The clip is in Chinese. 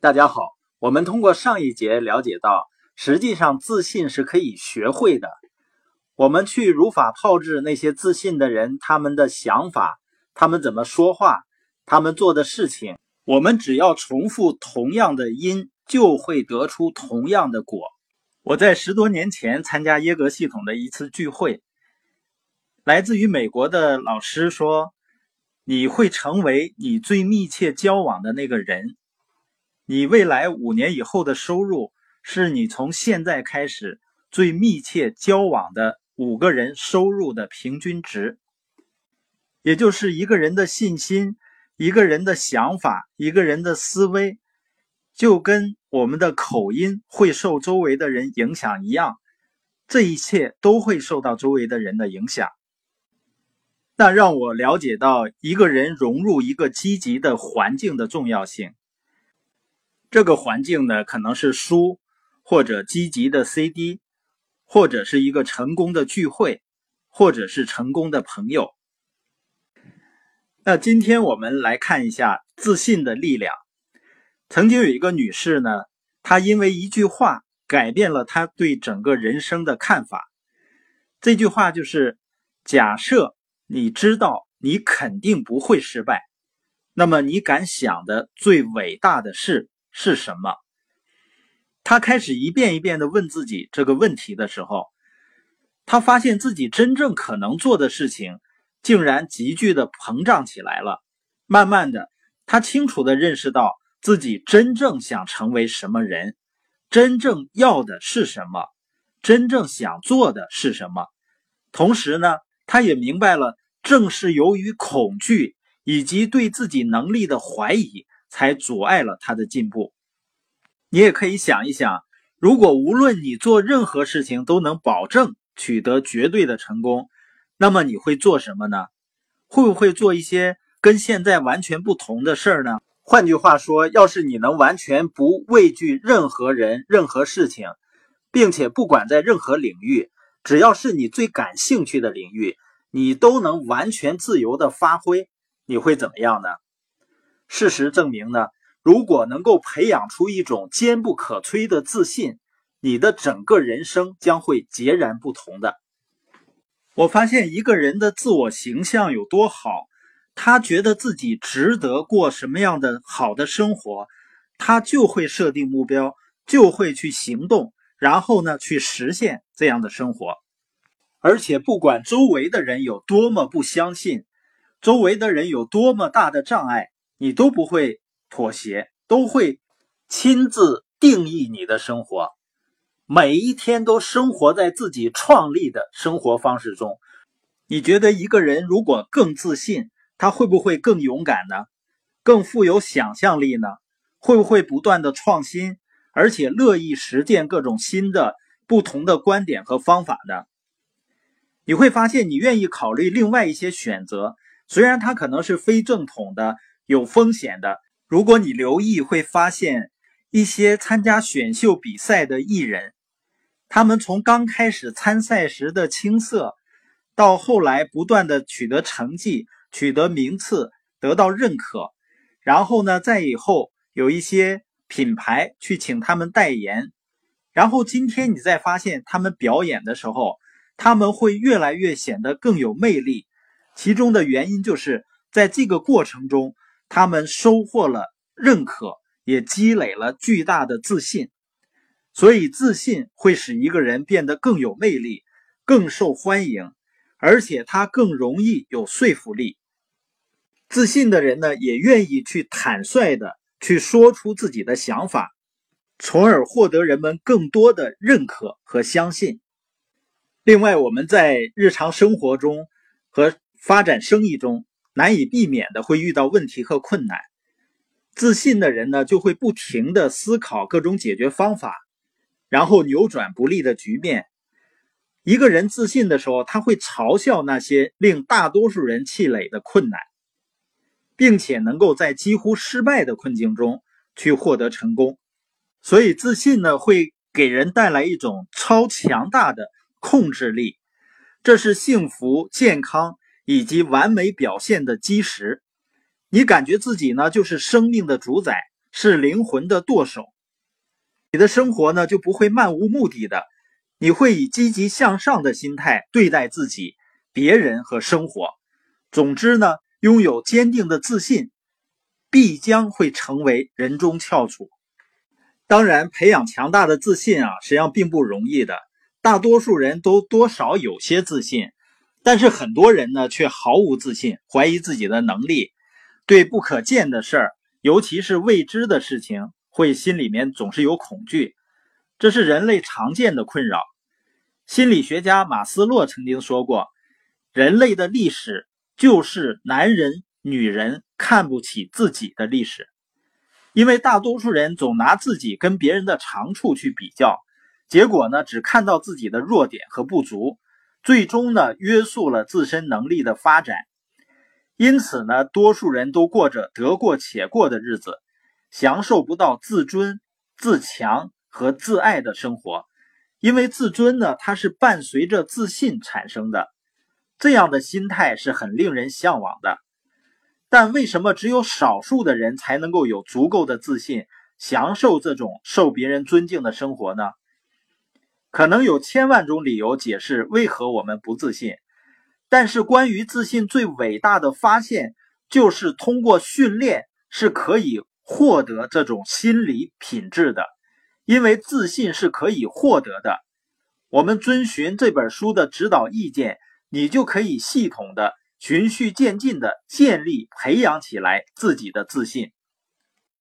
大家好，我们通过上一节了解到，实际上自信是可以学会的。我们去如法炮制那些自信的人，他们的想法，他们怎么说话，他们做的事情，我们只要重复同样的因，就会得出同样的果。我在十多年前参加耶格系统的一次聚会，来自于美国的老师说。你会成为你最密切交往的那个人，你未来五年以后的收入是你从现在开始最密切交往的五个人收入的平均值，也就是一个人的信心、一个人的想法、一个人的思维，就跟我们的口音会受周围的人影响一样，这一切都会受到周围的人的影响。那让我了解到一个人融入一个积极的环境的重要性。这个环境呢，可能是书，或者积极的 CD，或者是一个成功的聚会，或者是成功的朋友。那今天我们来看一下自信的力量。曾经有一个女士呢，她因为一句话改变了她对整个人生的看法。这句话就是假设。你知道你肯定不会失败，那么你敢想的最伟大的事是什么？他开始一遍一遍的问自己这个问题的时候，他发现自己真正可能做的事情竟然急剧的膨胀起来了。慢慢的，他清楚的认识到自己真正想成为什么人，真正要的是什么，真正想做的是什么。同时呢？他也明白了，正是由于恐惧以及对自己能力的怀疑，才阻碍了他的进步。你也可以想一想，如果无论你做任何事情都能保证取得绝对的成功，那么你会做什么呢？会不会做一些跟现在完全不同的事儿呢？换句话说，要是你能完全不畏惧任何人、任何事情，并且不管在任何领域。只要是你最感兴趣的领域，你都能完全自由的发挥，你会怎么样呢？事实证明呢，如果能够培养出一种坚不可摧的自信，你的整个人生将会截然不同的。我发现一个人的自我形象有多好，他觉得自己值得过什么样的好的生活，他就会设定目标，就会去行动。然后呢，去实现这样的生活，而且不管周围的人有多么不相信，周围的人有多么大的障碍，你都不会妥协，都会亲自定义你的生活，每一天都生活在自己创立的生活方式中。你觉得一个人如果更自信，他会不会更勇敢呢？更富有想象力呢？会不会不断的创新？而且乐意实践各种新的、不同的观点和方法呢，你会发现，你愿意考虑另外一些选择，虽然它可能是非正统的、有风险的。如果你留意，会发现一些参加选秀比赛的艺人，他们从刚开始参赛时的青涩，到后来不断的取得成绩、取得名次、得到认可，然后呢，在以后有一些。品牌去请他们代言，然后今天你再发现他们表演的时候，他们会越来越显得更有魅力。其中的原因就是在这个过程中，他们收获了认可，也积累了巨大的自信。所以，自信会使一个人变得更有魅力、更受欢迎，而且他更容易有说服力。自信的人呢，也愿意去坦率的。去说出自己的想法，从而获得人们更多的认可和相信。另外，我们在日常生活中和发展生意中难以避免的会遇到问题和困难。自信的人呢，就会不停的思考各种解决方法，然后扭转不利的局面。一个人自信的时候，他会嘲笑那些令大多数人气馁的困难。并且能够在几乎失败的困境中去获得成功，所以自信呢会给人带来一种超强大的控制力，这是幸福、健康以及完美表现的基石。你感觉自己呢就是生命的主宰，是灵魂的舵手。你的生活呢，就不会漫无目的的，你会以积极向上的心态对待自己、别人和生活。总之呢，拥有坚定的自信，必将会成为人中翘楚。当然，培养强大的自信啊，实际上并不容易的。大多数人都多少有些自信，但是很多人呢却毫无自信，怀疑自己的能力，对不可见的事儿，尤其是未知的事情，会心里面总是有恐惧。这是人类常见的困扰。心理学家马斯洛曾经说过：“人类的历史就是男人、女人看不起自己的历史。”因为大多数人总拿自己跟别人的长处去比较，结果呢，只看到自己的弱点和不足，最终呢，约束了自身能力的发展。因此呢，多数人都过着得过且过的日子，享受不到自尊、自强和自爱的生活。因为自尊呢，它是伴随着自信产生的，这样的心态是很令人向往的。但为什么只有少数的人才能够有足够的自信，享受这种受别人尊敬的生活呢？可能有千万种理由解释为何我们不自信。但是关于自信最伟大的发现，就是通过训练是可以获得这种心理品质的。因为自信是可以获得的。我们遵循这本书的指导意见，你就可以系统的。循序渐进的建立、培养起来自己的自信。